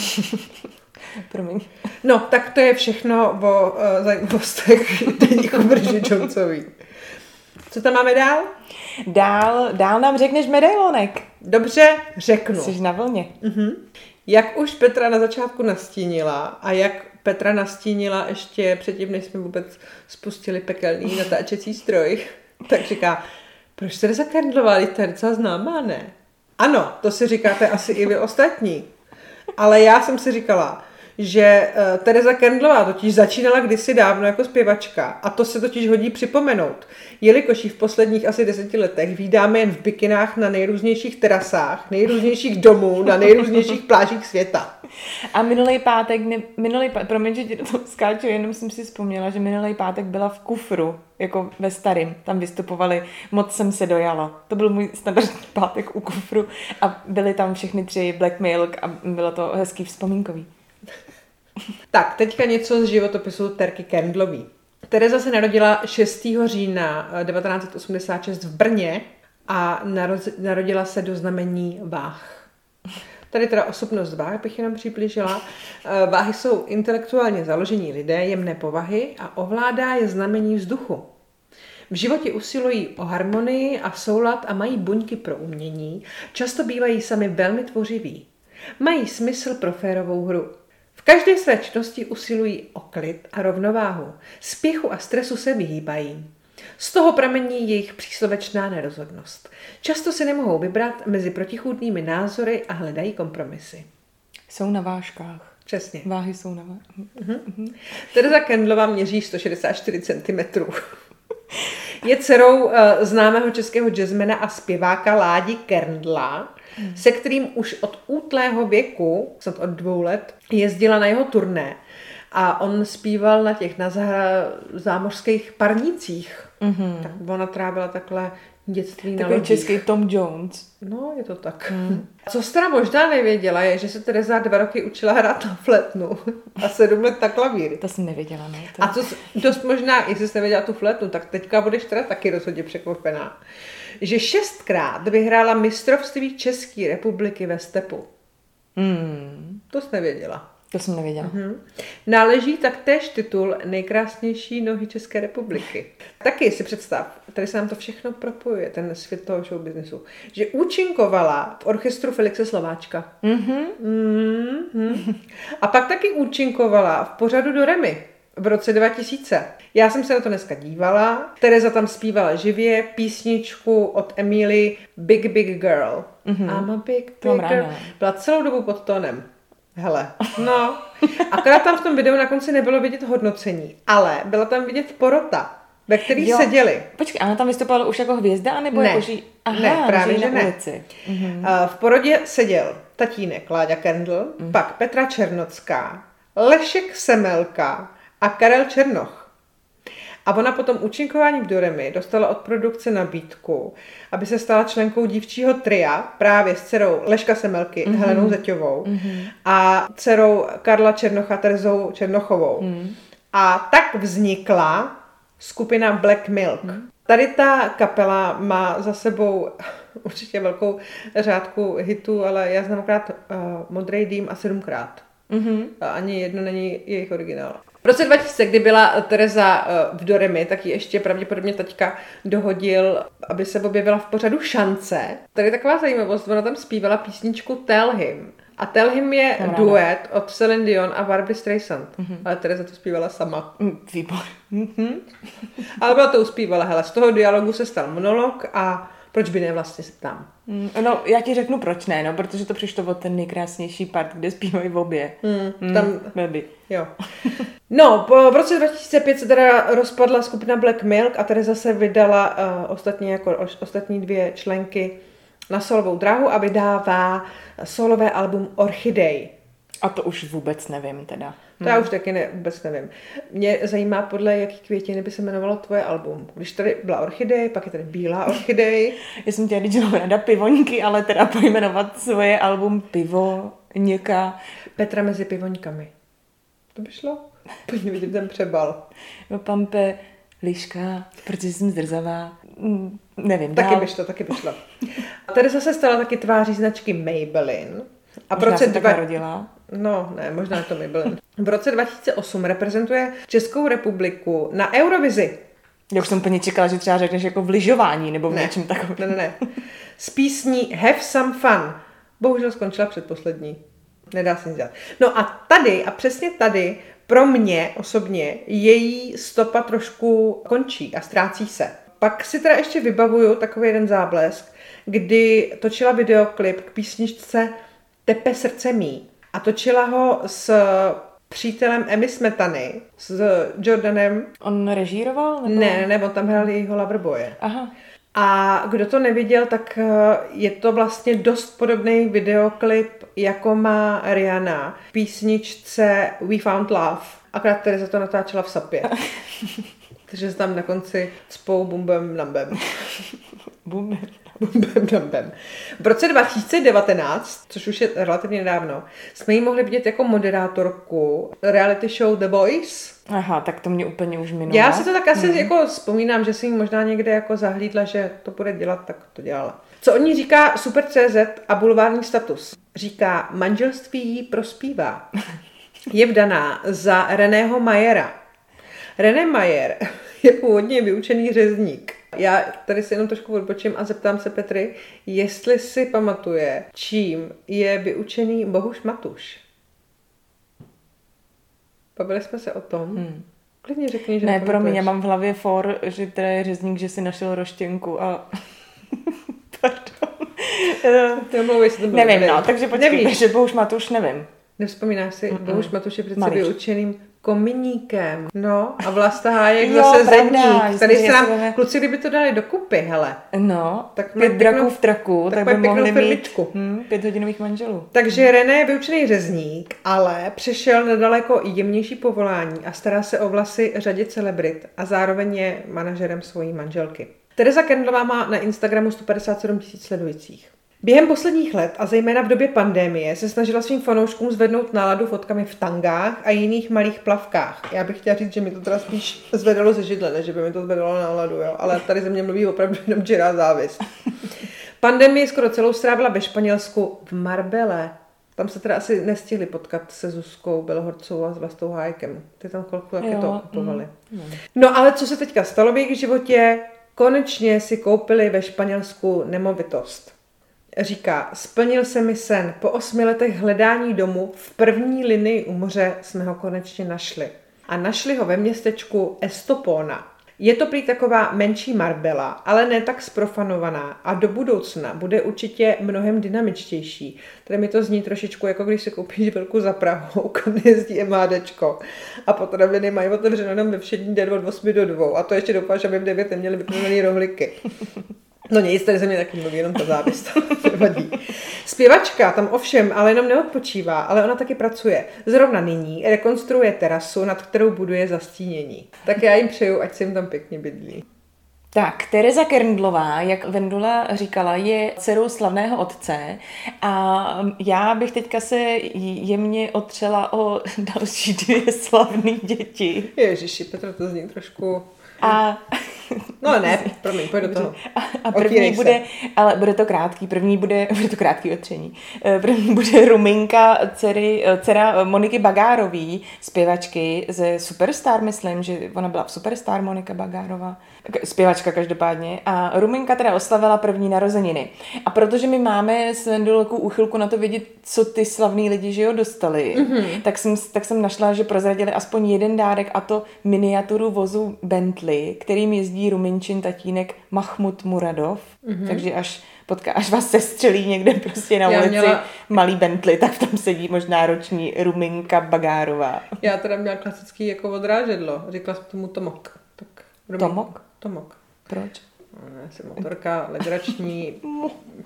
Promiň. No, tak to je všechno o uh, zajímavostech Deníku Jonesový. Co tam máme dál? Dál, dál nám řekneš medailonek. Dobře, řeknu. Jsi na vlně. Mhm. Jak už Petra na začátku nastínila a jak Petra nastínila ještě předtím, než jsme vůbec spustili pekelný natáčecí stroj, tak říká, proč Teresa Kendlová, to je docela známá, ne? Ano, to si říkáte asi i vy ostatní. Ale já jsem si říkala, že uh, Teresa Kendlová totiž začínala kdysi dávno jako zpěvačka a to se totiž hodí připomenout, jelikož ji v posledních asi deseti letech vídáme jen v bikinách na nejrůznějších terasách, nejrůznějších domů, na nejrůznějších plážích světa. A minulý pátek, ne, minulý promiň, že ti toho skáču, jenom jsem si vzpomněla, že minulý pátek byla v kufru, jako ve starým, tam vystupovali, moc jsem se dojala. To byl můj standardní pátek u kufru a byly tam všechny tři Black Milk a bylo to hezký vzpomínkový. Tak, teďka něco z životopisu Terky Kendlový. Tereza se narodila 6. října eh, 1986 v Brně a narodila se do znamení váh. Tady teda osobnost váh bych jenom přiblížila. Eh, Váhy jsou intelektuálně založení lidé, jemné povahy a ovládá je znamení vzduchu. V životě usilují o harmonii a soulad a mají buňky pro umění, často bývají sami velmi tvořiví. Mají smysl pro férovou hru. Každé své činnosti usilují o klid a rovnováhu. Spěchu a stresu se vyhýbají. Z toho pramení jejich příslovečná nerozhodnost. Často si nemohou vybrat mezi protichůdnými názory a hledají kompromisy. Jsou na vážkách. Přesně. Váhy jsou na vážkách. Teresa Kendlová měří 164 cm. Je dcerou uh, známého českého jazzmena a zpěváka Ládi Kerndla, hmm. se kterým už od útlého věku, snad od dvou let, jezdila na jeho turné. A on zpíval na těch na zahra- zámořských parnících. Mm-hmm. Tak ona trávila takhle dětství na Takový lodích. český Tom Jones. No, je to tak. Hmm. Co jste teda možná nevěděla, je, že se Tereza dva roky učila hrát na fletnu a sedm let na klavír. To jsem nevěděla, no. To... A co dost možná, jestli jsi nevěděla tu fletnu, tak teďka budeš teda taky rozhodně překvapená. Že šestkrát vyhrála mistrovství České republiky ve stepu. Hmm, To jsi nevěděla. to jsem nevěděla. Mhm. Náleží taktéž titul nejkrásnější nohy České republiky. Taky si představ, tady se nám to všechno propojuje, ten svět toho show businessu, že účinkovala v orchestru Felixe Slováčka. Mhm. Mhm. A pak taky účinkovala v pořadu do Remy v roce 2000. Já jsem se na to dneska dívala. Tereza tam zpívala živě písničku od Emily Big Big Girl. Mm-hmm. I'm a big, mám big girl. Byla celou dobu pod tónem. Hele, no. Akorát tam v tom videu na konci nebylo vidět hodnocení, ale byla tam vidět porota, ve který Jo. seděli. Počkej, a ona tam vystupovala už jako hvězda, anebo Ne. jako že... Aha, Ne, právě, že ne. ulici. A V porodě seděl tatínek Láďa Kendl, pak Petra Černocká, Lešek Semelka a Karel Černoch. A ona potom účinkováním v Doremi dostala od produkce nabídku, aby se stala členkou dívčího tria právě s dcerou Leška Semelky, mm-hmm. Helenou Zeťovou mm-hmm. a dcerou Karla Černocha Terezou Černochovou. Mm. A tak vznikla skupina Black Milk. Mm. Tady ta kapela má za sebou určitě velkou řádku hitů, ale já znám akorát uh, Modrý dým a sedmkrát. Mm-hmm. A ani jedno není jejich originál. V roce 2000, kdy byla Tereza uh, v Doremi, tak ji ještě pravděpodobně taťka dohodil, aby se objevila v pořadu Šance. Tady je taková zajímavost, ona tam zpívala písničku Tell Him. A Tell Him je ráda. duet od Celine Dion a Barbie Streisand. Mm-hmm. Ale Tereza to zpívala sama. Mm, Výbor. Mhm. Ale byla to uspívala, hele, z toho dialogu se stal monolog a proč by ne vlastně se ptám. Mm, No, já ti řeknu proč ne, no, protože to přišlo od ten nejkrásnější part, kde zpívají v obě. Hmm, tam, Byl by. jo. No, po, v roce 2005 se teda rozpadla skupina Black Milk a Tereza se vydala uh, ostatně jako os- ostatní dvě členky na solovou dráhu a vydává solové album Orchidej. A to už vůbec nevím teda. To já už taky ne, vůbec nevím. Mě zajímá, podle jaký květiny by se jmenovalo tvoje album. Když tady byla orchidej, pak je tady bílá orchidej. Já jsem chtěla říct, ráda pivoňky, ale teda pojmenovat svoje album Pivo Něka. Petra mezi pivoňkami. To by šlo? Pojďme vidět ten přebal. No, Pampe, liška, protože jsem zdrzavá. Mm, Nevím, Taky dál. by šlo, taky by šlo. Tady se stala taky tváří značky Maybelline. A Možná roce se tak dva... narodila. No, ne, možná to Maybelline. V roce 2008 reprezentuje Českou republiku na Eurovizi. Já už jsem úplně čekala, že třeba řekneš jako v lyžování nebo v Ne. něčem takovém. Ne, ne, ne. S písní Have Some Fun. Bohužel skončila předposlední. Nedá se nic dělat. No a tady, a přesně tady, pro mě osobně, její stopa trošku končí a ztrácí se. Pak si teda ještě vybavuju takový jeden záblesk, kdy točila videoklip k písničce Tepe srdce mý. A točila ho s přítelem Emmy Smetany, s Jordanem. On režíroval? Nebo... Ne, ne, on tam hrál jejího loverboye. Aha. A kdo to neviděl, tak eh, je to vlastně dost podobný videoklip, jako má Rihanna v písničce We Found Love. Akorát tady za to natáčela v sapě. Takže se tam na konci cpou bumbem nambem. Bum. Bumbem nambem. V roce 2019, což už je relativně nedávno, jsme ji mohli vidět jako moderátorku reality show The Voice. Aha, tak to mě úplně už minulo. Já si to tak asi hmm. jako vzpomínám, že si ji možná někde jako zahlídla, že to bude dělat, tak to dělala. Co o ní říká Super.cz a bulvární status? Říká, manželství jí prospívá. Je vdaná za Reného Majera. René Majer je původně vyučený řezník. Já tady si jenom trošku odbočím a zeptám se Petry, jestli si pamatuje, čím je vyučený Bohuš Matuš. Bavili jsme se o tom. Hmm. Klidně řekni, že Ne, nepamatuješ. promiň, já mám v hlavě for, že teda je řezník, že si našel roštěnku a... Pardon. Ty to nevím, no, takže počkej, Nevíš, takže bohuž Matuš nevím. nevzpomínáš si, mm Bohuš Matuš je přece Malíř. vyučeným kominíkem. No, a Vlasta Hájek Jo, zase pravda, zedník. Tady se nám, jsme- kluci, kdyby to dali dokupy, hele. No, Tak pět draků pěknou- v traku, tak by mohli mít firmičku. hm, pět hodinových manželů. Takže René je vyučený řezník, ale přešel na daleko jemnější povolání a stará se o vlasy řadě celebrit a zároveň je manažerem svojí manželky. Teresa Kendlová má na Instagramu 157 tisíc sledujících. Během posledních let a zejména v době pandémie se snažila svým fanouškům zvednout náladu fotkami v tangách a jiných malých plavkách. Já bych chtěla říct, že mi to teda spíš zvedalo ze židle, než že by mi to zvedalo náladu, jo? ale tady ze mě mluví opravdu jenom čirá závist. Pandemii skoro celou strávila ve Španělsku v Marbele. Tam se teda asi nestihli potkat se Zuzkou Belhorcovou a s Vlastou Hájkem. Ty tam chvilku jak Jo, to okupovali. mm, No ale co se teďka stalo v jejich životě? Konečně si koupili ve Španělsku nemovitost. Říká, splnil se mi sen. Po osmi letech hledání domu v první linii u moře jsme ho konečně našli. A našli ho ve městečku Estopona. Je to prý taková menší Marbella, ale ne tak sprofanovaná a do budoucna bude určitě mnohem dynamičtější. Tady mi to zní trošičku jako když si koupíš velkou zaprahu, kam jezdí MHDčko a potraviny mají otevřeno jenom ve všední den od 8 do 2 a to ještě doufáš, aby v 9 neměli vyplněný rohliky. No nic, tady se mě taky mluví, jenom ta závist. Zpěvačka tam ovšem ale jenom neodpočívá, ale ona taky pracuje. Zrovna nyní rekonstruuje terasu, nad kterou buduje zastínění. Tak já jim přeju, ať se jim tam pěkně bydlí. Tak, Tereza Kerndlová, jak Vendula říkala, je dcerou slavného otce a já bych teďka se jemně otřela o další dvě slavné děti. Ježiši, Petra, to zní trošku... A, No ne, promiň, pojď do toho. a, a první se. bude, ale bude to krátký, první bude, bude to krátký otření. Eh, První bude Ruminka, dcery, eh, dcera Moniky Bagárový, zpěvačky ze Superstar, myslím, že ona byla v Superstar Monika Bagárová, zpěvačka každopádně. A Ruminka teda oslavila první narozeniny. A protože my máme s Vendulkou úchylku na to vědět, co ty slavní lidi, že jo, dostali, mm-hmm. tak, jsem, tak jsem našla, že prozradili aspoň jeden dárek a to miniaturu vozu Bentley, kterým jezdí Ruminčin tatínek Mahmud Muradov. Mm-hmm. Takže až potká, až vás sestřelí někde prostě na Já ulici měla- malý Bentley, tak tam sedí možná roční Ruminka Bagárová. Já teda měla klasický jako odrážedlo. Říkala jsem tomu Tomok. Tak. Tomok? Tomok. Proč? Ne, jsem motorka, legrační.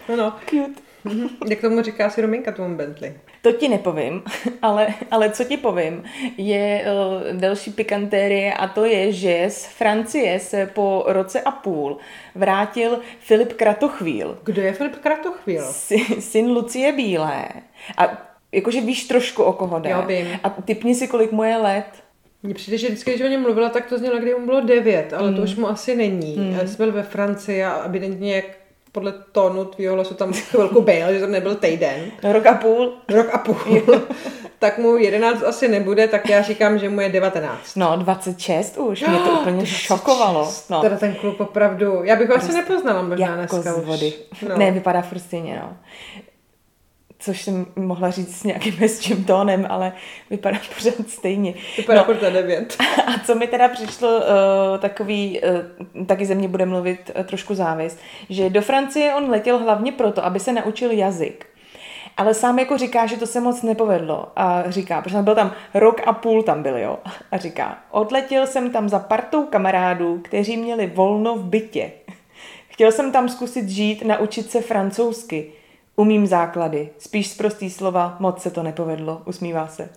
No, no. Cute. Jak tomu říká si Rominka tomu Bentley? To ti nepovím, ale, ale co ti povím, je uh, další pikantérie a to je, že z Francie se po roce a půl vrátil Filip Kratochvíl. Kdo je Filip Kratochvíl? Sy, syn Lucie Bílé. A jakože víš trošku, o koho jde. Jo, vím. A typni si, kolik mu je let. Mně přijde, že vždycky, když o něm mluvila, tak to znělo, kdy mu bylo devět, ale mm. to už mu asi není. Mm. Já jsem byl ve Francii a evidentně jak podle tónu tvýho hlasu tam chvilku byl, že to nebyl týden. Rok a půl. Rok a půl. tak mu 11 asi nebude, tak já říkám, že mu je 19. No, 26 už, mě to úplně 26. šokovalo. No. Teda ten kluk opravdu, já bych ho asi nepoznala možná jako dneska z vody. už. No. Ne, vypadá furt stejně, no. Což jsem mohla říct s nějakým hezčím tónem, ale vypadá pořád stejně. Vypadá no. na 9. A co mi teda přišlo uh, takový, uh, taky ze mě bude mluvit uh, trošku závist, že do Francie on letěl hlavně proto, aby se naučil jazyk. Ale sám jako říká, že to se moc nepovedlo. A říká, protože byl tam rok a půl tam byl, jo. A říká, odletěl jsem tam za partou kamarádů, kteří měli volno v bytě. Chtěl jsem tam zkusit žít, naučit se francouzsky. Umím základy, spíš z prostý slova, moc se to nepovedlo, usmívá se.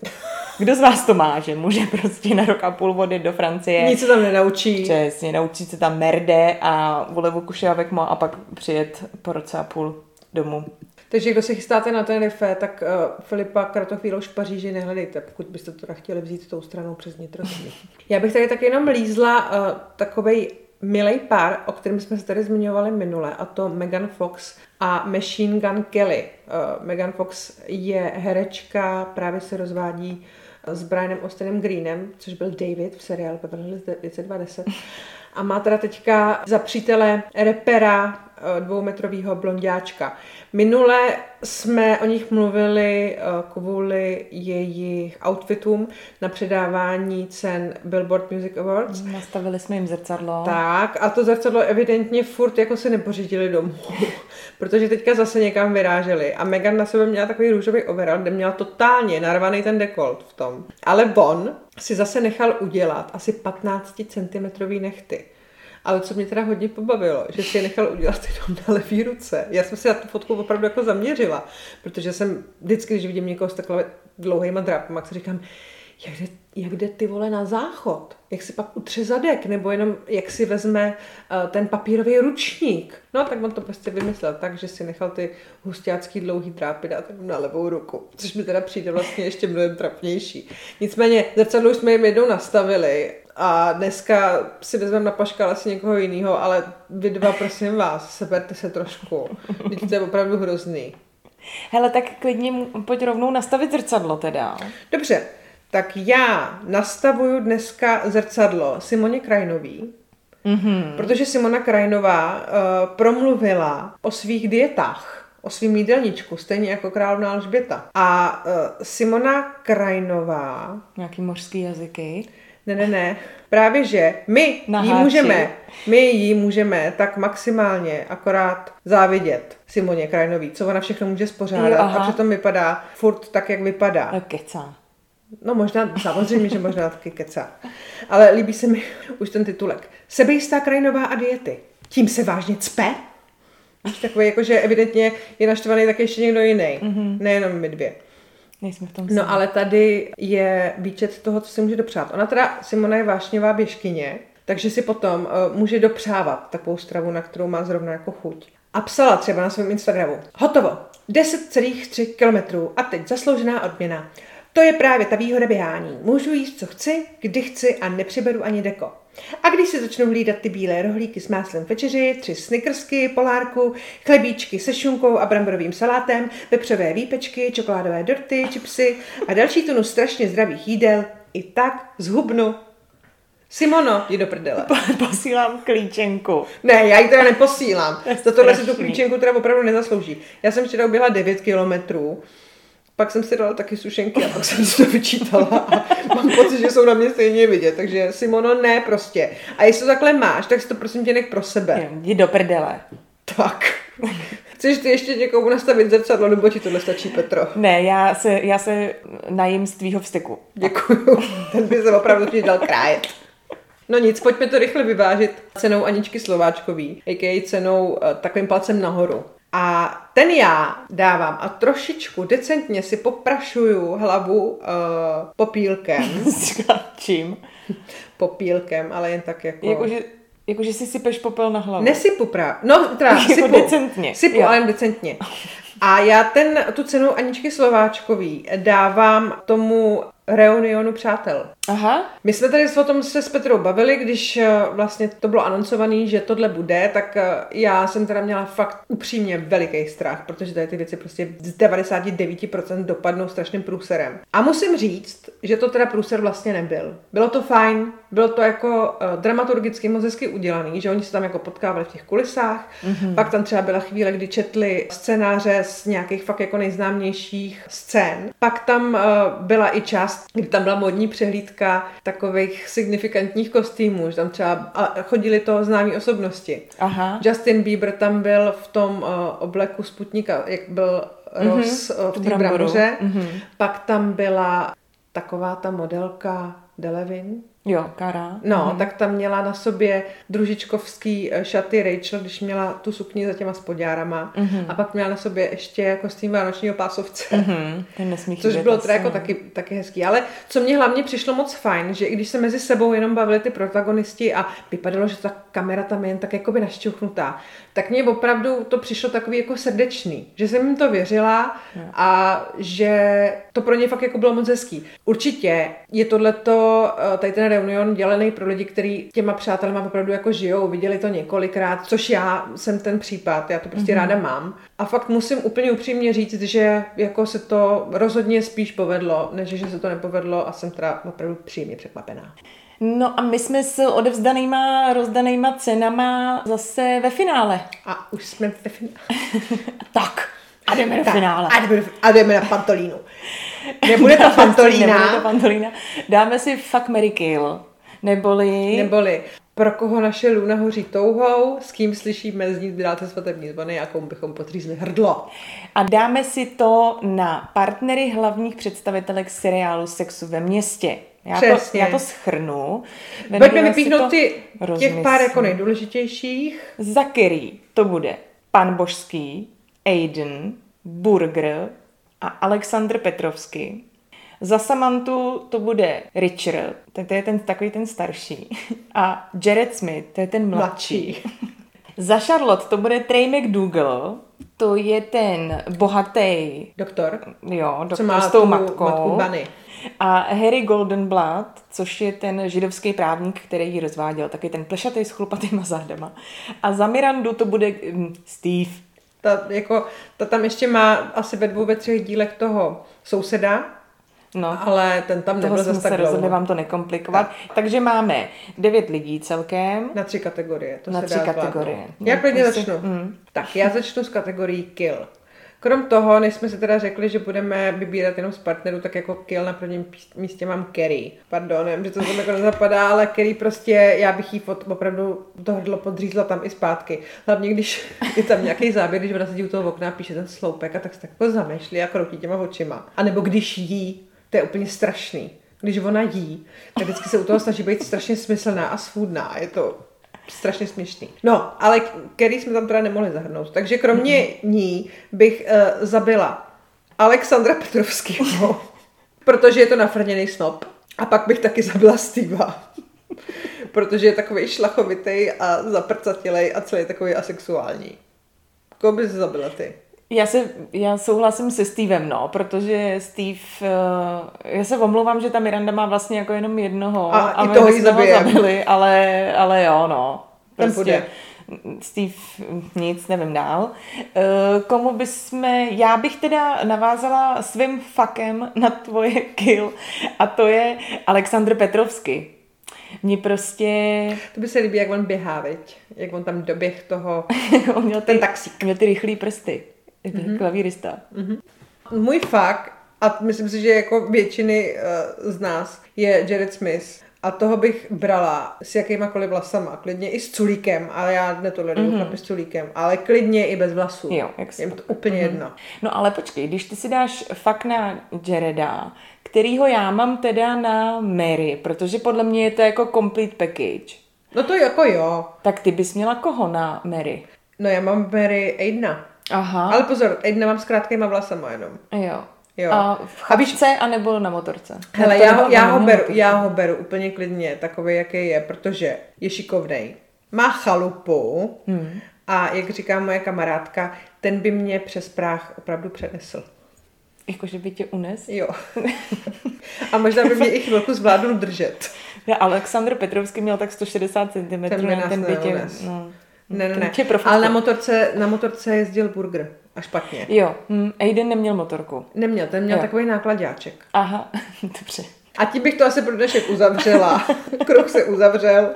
Kdo z vás to má, že může prostě na rok a půl vody do Francie? Nic se tam nenaučí. Přesně, naučit se tam merde a volevu kušávek má a pak přijet po roce a půl domů. Takže kdo se chystáte na Tenerife, tak uh, Filipa Kratochvílo v Paříži nehledejte, pokud byste to chtěli vzít tou stranou přes Nitrozemí. Já bych tady taky jenom lízla uh, takovej milý pár, o kterém jsme se tady zmiňovali minule, a to Megan Fox a Machine Gun Kelly. Uh, Megan Fox je herečka, právě se rozvádí s Brianem Austinem Greenem, což byl David v seriálu Beverly Hills 920. A má teda teďka za přítele repera dvoumetrového blondiáčka. Minule jsme o nich mluvili eh, kvůli jejich outfitům na předávání cen Billboard Music Awards. Nastavili jsme jim zrcadlo. Tak, a to zrcadlo evidentně furt jako se nepořídili domů, protože teďka zase někam vyráželi. A Megan na sebe měla takový růžový overall, kde měla totálně narvaný ten dekolt v tom. Ale on si zase nechal udělat asi 15 cm nechty. Ale co mě teda hodně pobavilo, že si je nechal udělat jenom na levý ruce. Já jsem si na tu fotku opravdu jako zaměřila, protože jsem vždycky, když vidím někoho s takhle dlouhýma drápama, tak si říkám, jak jde, jak jde ty vole na záchod? Jak si pak utře zadek? Nebo jenom jak si vezme uh, ten papírový ručník? No tak on to prostě vymyslel tak, že si nechal ty hustácký dlouhý drápy dát na levou ruku, což mi teda přijde vlastně ještě mnohem trapnější. Nicméně zrcadlo jsme jim jednou nastavili a dneska si vezmeme na paškal asi někoho jiného, ale vy dva, prosím vás, seberte se trošku. Teď to je opravdu hrozný. Hele, tak klidně pojď rovnou nastavit zrcadlo teda. Dobře, tak já nastavuju dneska zrcadlo Simoně Krajnový, mm-hmm. protože Simona Krajnová uh, promluvila o svých dietách o svým jídelníčku, stejně jako královna Alžběta. A uh, Simona Krajnová... Nějaký mořský jazyky? Ne, ne, ne. Právě, že my Na jí háči. můžeme, my jí můžeme tak maximálně akorát závidět Simoně Krajnový, co ona všechno může spořádat jo, a přitom vypadá furt tak, jak vypadá. No, kecá. No možná, samozřejmě, že možná taky kecá. Ale líbí se mi už ten titulek. Sebejistá krajinová a diety. Tím se vážně cpe? Takový, jakože evidentně je naštvaný tak ještě někdo jiný. Mm-hmm. Nejenom my dvě. Nejsme v tom No ale tady je výčet toho, co si může dopřát. Ona teda, Simona je vášnivá běžkyně, takže si potom uh, může dopřávat takovou stravu, na kterou má zrovna jako chuť. A psala třeba na svém Instagramu. Hotovo. 10,3 kilometrů a teď zasloužená odměna. To je právě ta výhoda běhání. Můžu jíst, co chci, kdy chci a nepřiberu ani deko. A když si začnu hlídat ty bílé rohlíky s máslem večeři, tři snickersky, polárku, chlebíčky se šunkou a bramborovým salátem, vepřové výpečky, čokoládové dorty, čipsy a další tunu strašně zdravých jídel, i tak zhubnu. Simono, jdi do prdele. Posílám klíčenku. Ne, já ji teda neposílám. Za tohle si tu klíčenku teda opravdu nezaslouží. Já jsem včera uběhla 9 kilometrů pak jsem si dala taky sušenky a pak jsem si to vyčítala a mám pocit, že jsou na mě stejně vidět, takže Simono ne prostě. A jestli to takhle máš, tak si to prosím tě nech pro sebe. Jdi do prdele. Tak. Chceš ty ještě někomu nastavit zrcadlo, nebo ti tohle stačí, Petro? Ne, já se, já se najím z tvýho vstyku. Děkuju. Ten by se opravdu ti dal krájet. No nic, pojďme to rychle vyvážit cenou Aničky Slováčkový, a.k.a. cenou uh, takovým palcem nahoru. A ten já dávám a trošičku decentně si poprašuju hlavu uh, popílkem. S čím? popílkem, ale jen tak jako... Jakože Jakože si sypeš popel na hlavu. Nesypu právě. No, teda jako sypu. decentně. Sypu, jo. ale jen decentně. A já ten, tu cenu Aničky Slováčkový dávám tomu reunionu přátel. Aha. My jsme tady o tom se s Petrou bavili, když eh, vlastně to bylo anoncované, že tohle bude, tak eh, já jsem teda měla fakt upřímně veliký strach, protože tady ty věci prostě z 99% dopadnou strašným průserem. A musím říct, že to teda průser vlastně nebyl. Bylo to fajn, bylo to jako uh, dramaturgicky moc hezky udělaný, že oni se tam jako potkávali v těch kulisách, mm-hmm. pak tam třeba byla chvíle, kdy četli scénáře z nějakých fakt jako nejznámějších scén. Pak tam byla i část, kdy tam byla modní přehlídka takových signifikantních kostýmů, že tam třeba a chodili to známí osobnosti. Aha. Justin Bieber tam byl v tom uh, obleku Sputnika, jak byl Ross mm-hmm, v té bramboře. Mm-hmm. Pak tam byla taková ta modelka Delevin, Jo, Kara. No, mhm. tak tam měla na sobě družičkovský šaty Rachel, když měla tu sukni za těma spodňárama. Mm-hmm. A pak měla na sobě ještě kostým vánočního pásovce. Mm-hmm. Ten nesmí Což bylo teda jako taky, taky hezký. Ale co mě hlavně přišlo moc fajn, že i když se mezi sebou jenom bavili ty protagonisti a vypadalo, že ta kamera tam je jen tak jakoby našťuchnutá, tak mně opravdu to přišlo takový jako srdečný. Že jsem jim to věřila a že to pro ně fakt jako bylo moc hezký. Určitě je tohleto, eh, tady ten reunion dělený pro lidi, kteří těma přátelema opravdu jako žijou, viděli to několikrát, což já jsem ten případ, já to prostě mm-hmm. ráda mám. A fakt musím úplně upřímně říct, že jako se to rozhodně spíš povedlo, než že se to nepovedlo a jsem teda opravdu příjemně překvapená. No a my jsme s odevzdanýma, rozdanýma cenama zase ve finále. A už jsme ve finále. tak, a jdeme do finále. A jdeme, a jdeme na Pantolínu. Nebude to Pantolína. Nebude to Pantolína. Dáme si fuck, Mary Kill. Neboli... Neboli pro koho naše luna hoří touhou, s kým slyšíme znít dáte svatební zvony a komu bychom potřízli hrdlo. A dáme si to na partnery hlavních představitelek seriálu Sexu ve městě. Já to, já to schrnu. Pojďme vypíchnout ty těch pár jako nejdůležitějších. Za který to bude Pan Božský, Aiden, Burger a Aleksandr Petrovský. Za Samantu to bude Richard, to je ten takový ten starší. A Jared Smith, to je ten mladší. mladší. Za Charlotte to bude Trey McDougall, to je ten bohatý doktor. Jo, doktor má s tou matkou. matku Bunny. A Harry Goldenblatt, což je ten židovský právník, který ji rozváděl, taky ten plešatý s chlupatýma zádama. A za Mirandu to bude um, Steve. Ta, jako, ta tam ještě má asi ve dvou, ve třech dílech toho souseda, No, ale ten tam nebyl zase tak dlouho. vám to nekomplikovat. Tak. Takže máme devět lidí celkem. Na tři kategorie. To Na se tři dá kategorie. No, já klidně začnu. Mm. Tak, já začnu s kategorií kill. Krom toho, než jsme si teda řekli, že budeme vybírat jenom z partnerů, tak jako kill na prvním místě mám Kerry. Pardon, nevím, že to tam jako nezapadá, ale Kerry prostě, já bych jí opravdu to hrdlo podřízla tam i zpátky. Hlavně, když je tam nějaký záběr, když ona sedí u toho okna a píše ten sloupek a tak se tak jako zamýšlí a kroutí těma očima. A nebo když jí, to je úplně strašný. Když ona jí, tak vždycky se u toho snaží být strašně smyslná a svůdná. Je to strašně směšný. No, ale Kerry jsme tam teda nemohli zahrnout. Takže kromě mm-hmm. ní bych uh, zabila Alexandra Petrovského, protože je to nafrněný snob. A pak bych taky zabila Steva. protože je takový šlachovitý a zaprcatilej a celý takový asexuální. Koho bys zabila ty? Já, se, já souhlasím se Stevem, no, protože Steve, uh, já se omlouvám, že ta Miranda má vlastně jako jenom jednoho a, a my toho zabili, ale, ale jo, no. Prostě Steve nic, nevím dál. Uh, komu jsme, já bych teda navázala svým fakem na tvoje kill a to je Aleksandr Petrovsky. Mně prostě... To by se líbí, jak on běhá, veď? Jak on tam doběh toho, on měl ty, ten taxík. Měl ty rychlý prsty mm-hmm. klavírista. Mm-hmm. Můj fakt, a myslím si, že jako většiny uh, z nás, je Jared Smith. A toho bych brala s jakýmakoliv vlasama, klidně i s culíkem, ale já netoleruju mm-hmm. chlapy s culíkem, ale klidně i bez vlasů. Jo, jak Jim to úplně mm-hmm. jedno. No ale počkej, když ty si dáš fakt na Jareda, kterýho já mám teda na Mary, protože podle mě je to jako complete package. No to jako jo. Tak ty bys měla koho na Mary? No já mám Mary Aidna. Aha. Ale pozor, Aidna mám s krátkýma vlasama jenom. Jo. Jo. A v chabce a anebo na motorce? Hele, já, ho, já, ho beru, já ho beru úplně klidně takový, jaký je, protože je šikovnej. Má chalupu hmm. a jak říká moje kamarádka, ten by mě přes práh opravdu přenesl. Jakože by tě unes? Jo. a možná by mě i chvilku zvládnul držet. Ja, Aleksandr Petrovský měl tak 160 cm. Ten by nás ten by tě, no, Ne, ne, ne. Ale na motorce, na motorce jezdil burger. A špatně. Jo, hm, Aiden neměl motorku. Neměl, ten měl Jo. takový nákladáček. Aha, dobře. A tím bych to asi pro dnešek uzavřela. Kruh se uzavřel.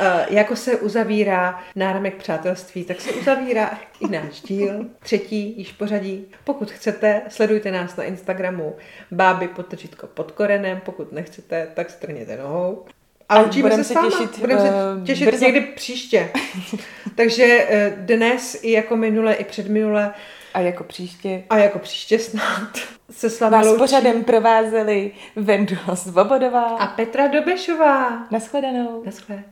Uh, jako se uzavírá náramek přátelství, tak se uzavírá i náš díl, třetí již pořadí. Pokud chcete, sledujte nás na Instagramu báby potržítko pod korenem, pokud nechcete, tak strněte nohou. A A učíme budem se, se těšit, Budeme se eh, těšit brzo. někdy příště. Takže eh, dnes i jako minule, i předminule A jako příště a jako příště snad se s vás loučí pořadem provázeli Vendula Svobodová. a Petra Dobešová. Naschledanou. Naschle.